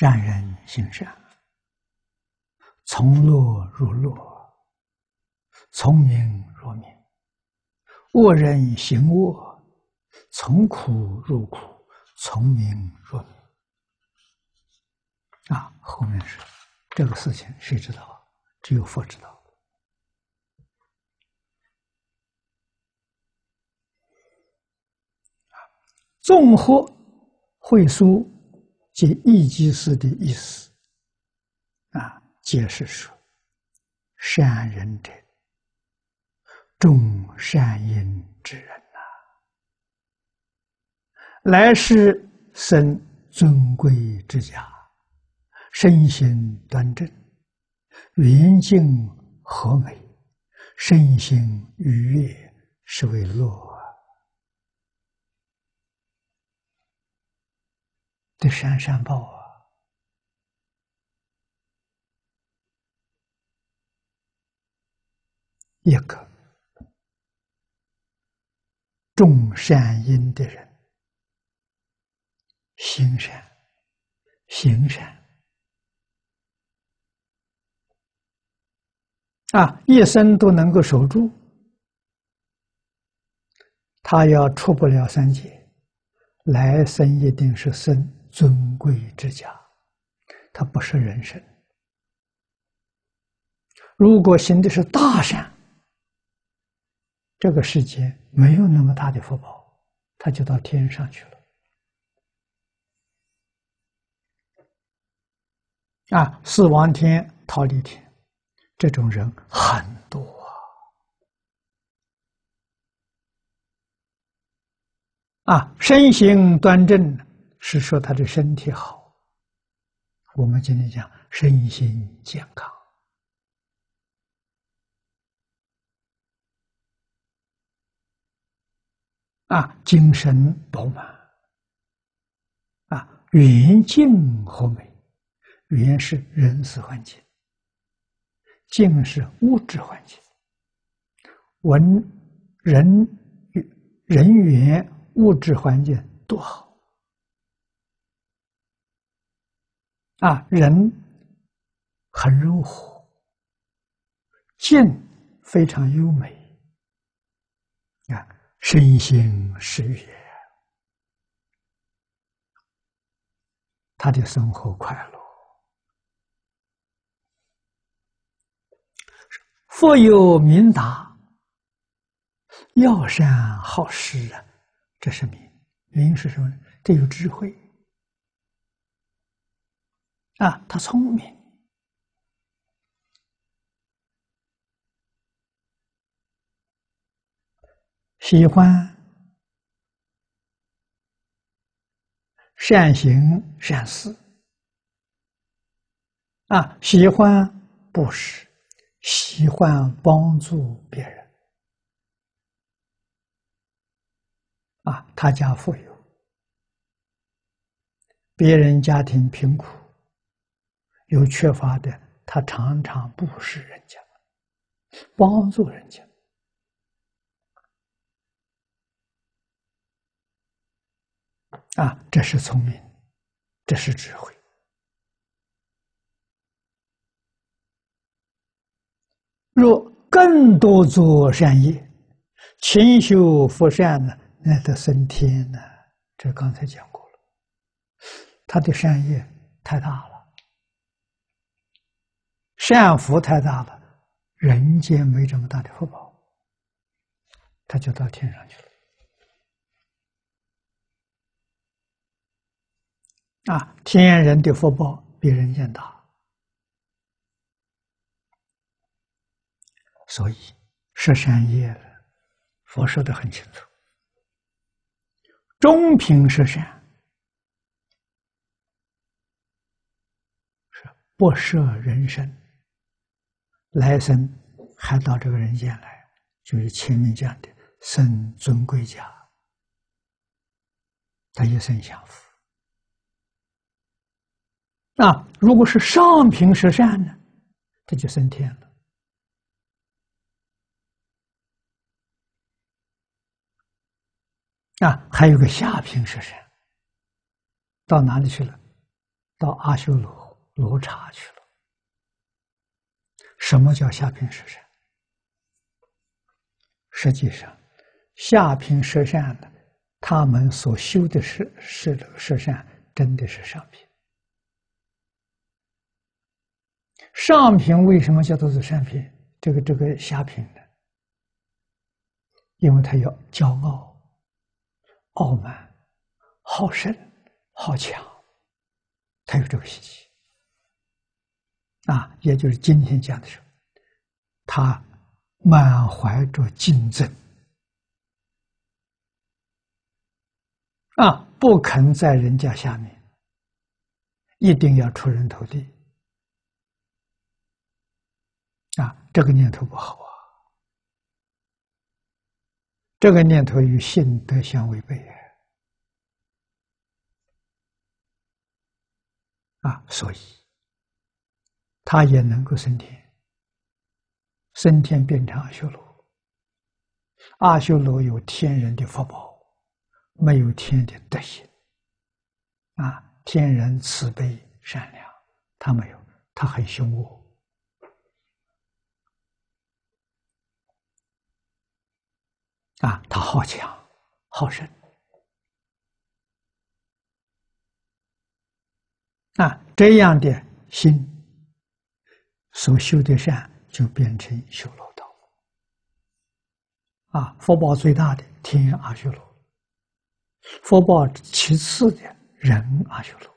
善人行善，从乐入乐，从明入明；恶人行恶，从苦入苦，从明入明。啊，后面是这个事情，谁知道？只有佛知道。纵合会书及易经师的意思，啊，解释说：善人者，种善因之人呐，来世生尊贵之家，身心端正，圆净和美，身心愉悦，是为乐。的善善报啊，一个种善因的人，行善、行善啊，一生都能够守住，他要出不了三界，来生一定是生。尊贵之家，他不是人生。如果行的是大善，这个世界没有那么大的福报，他就到天上去了。啊，四王天、桃李天，这种人很多啊。啊，身形端正。是说他的身体好，我们今天讲身心健康。啊，精神饱满。啊，圆净和美，圆是人事环境，净是物质环境，文人人员物质环境多好。啊，人很柔和，静非常优美，啊，身心是悦，他的生活快乐。富有明达，要善好施啊，这是明。明是什么？这有智慧。啊，他聪明，喜欢善行善事，啊，喜欢布施，喜欢帮助别人，啊，他家富有，别人家庭贫苦。有缺乏的，他常常布施人家，帮助人家，啊，这是聪明，这是智慧。若更多做善业，勤修福善呢，那得升天呢。这刚才讲过了，他的善业太大了。善福太大了，人间没这么大的福报，他就到天上去了。啊，天人的福报比人间大，所以十善业了，佛说的很清楚，中平十善是不舍人生。来生还到这个人间来，就是前面讲的生尊贵家，他一生享福。那如果是上品十善呢，他就升天了。啊，还有个下品十善，到哪里去了？到阿修罗罗刹去了。什么叫下品十善？实际上，下品十善的，他们所修的是是十善，真的是上品。上品为什么叫做是上品？这个这个下品呢？因为他要骄傲、傲慢、好胜、好强，他有这个习气啊。也就是今天讲的时候，他满怀着竞争啊，不肯在人家下面，一定要出人头地啊。这个念头不好啊。这个念头与性德相违背啊，所以他也能够升天，升天变成阿修罗。阿修罗有天人的福报，没有天的德行啊。天人慈悲善良，他没有，他很凶恶。啊，他好强，好胜，啊，这样的心所修的善，就变成修罗道。啊，福报最大的天阿修罗，福报其次的人阿修罗，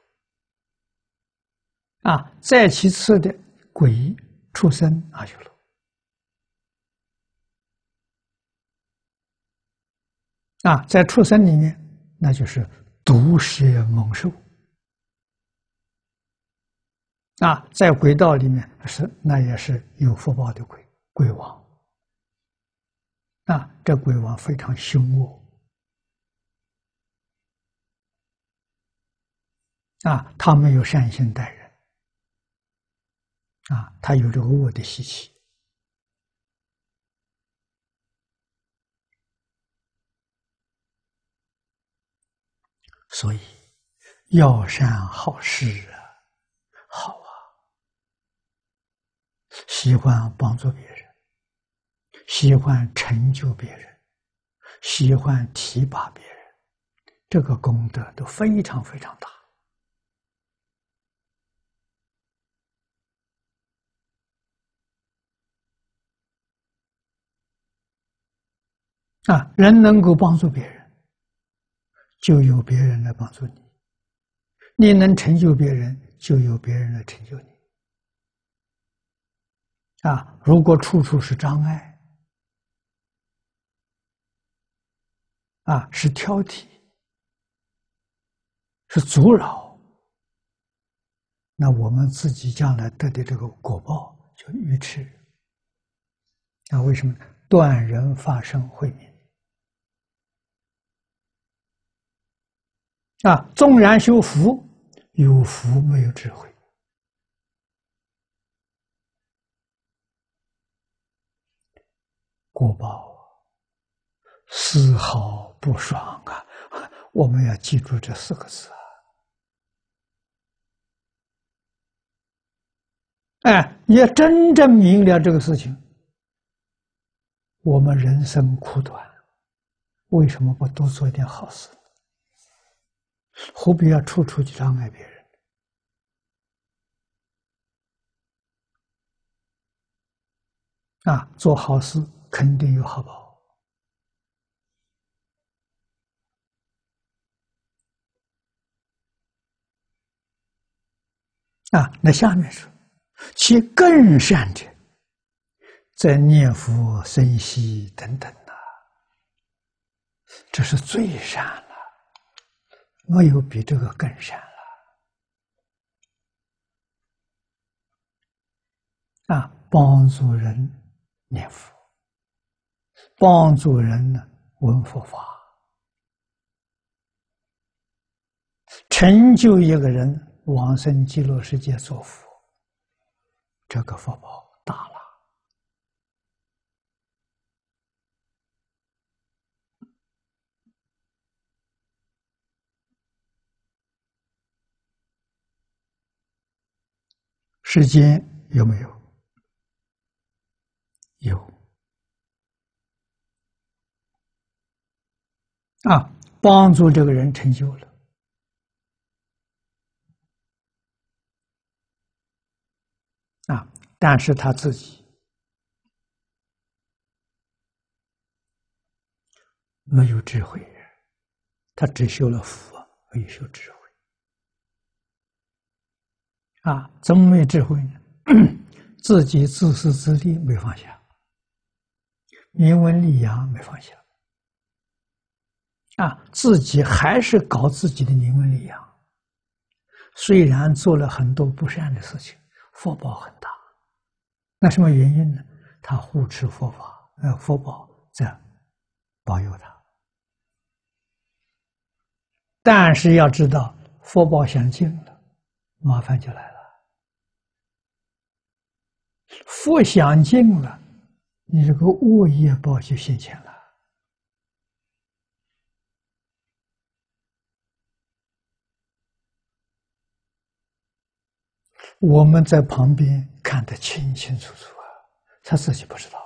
啊，再其次的鬼畜生阿修罗。啊，在畜生里面，那就是毒蛇猛兽；啊，在鬼道里面是那也是有福报的鬼鬼王。啊，这鬼王非常凶恶。啊，他没有善心待人。啊，他有这个恶的习气。所以，要善好施啊，好啊，喜欢帮助别人，喜欢成就别人，喜欢提拔别人，这个功德都非常非常大啊！人能够帮助别人。就有别人来帮助你，你能成就别人，就有别人来成就你。啊，如果处处是障碍，啊，是挑剔，是阻扰，那我们自己将来得的这个果报就愚痴。那为什么断人发生慧命？啊，纵然修福，有福没有智慧，果报丝毫不爽啊！我们要记住这四个字啊！哎，要真正明了这个事情，我们人生苦短，为什么不多做一点好事？何必要处处去障碍别人？啊，做好事肯定有好报。啊，那下面说，其更善者，在念佛、生息等等呐，这是最善了。没有比这个更善了啊！帮助人念佛，帮助人呢闻佛法，成就一个人往生极乐世界做佛，这个福报大了。时间有没有？有啊，帮助这个人成就了啊，但是他自己没有智慧，他只修了福，没有修智慧啊，怎么没智慧呢？自己自私自利没放下。名闻利养没放下，啊，自己还是搞自己的名闻利养。虽然做了很多不善的事情，福报很大。那什么原因呢？他护持佛法，呃，福报在保佑他。但是要知道，佛宝想尽了，麻烦就来了。佛享尽了。你这个恶业报就现前了。我们在旁边看得清清楚楚啊，他自己不知道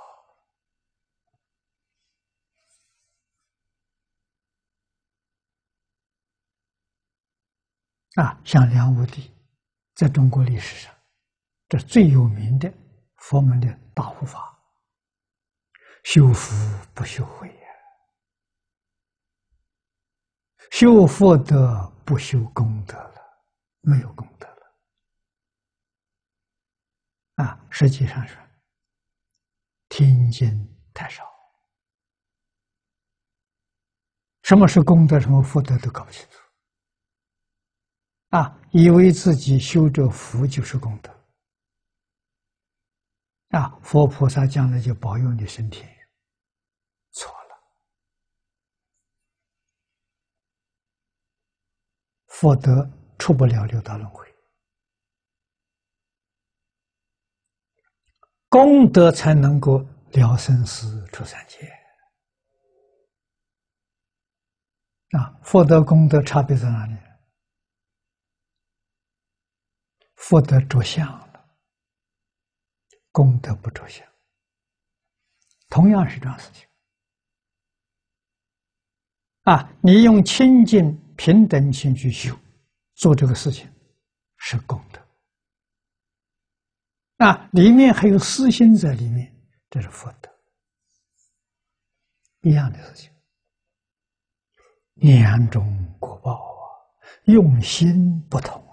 啊。像梁武帝，在中国历史上，这最有名的佛门的大护法。修福不修慧呀，修福德不修功德了，没有功德。啊，实际上是听经太少，什么是功德，什么福德都搞不清楚。啊，以为自己修着福就是功德。啊，佛菩萨将来就保佑你升天，错了。福德出不了六道轮回，功德才能够了生死出三界。啊，福德功德差别在哪里？福德着相了。功德不着相，同样是这样事情啊！你用清净平等心去修，做这个事情是功德啊！里面还有私心在里面，这是福德，一样的事情，两种果报啊，用心不同。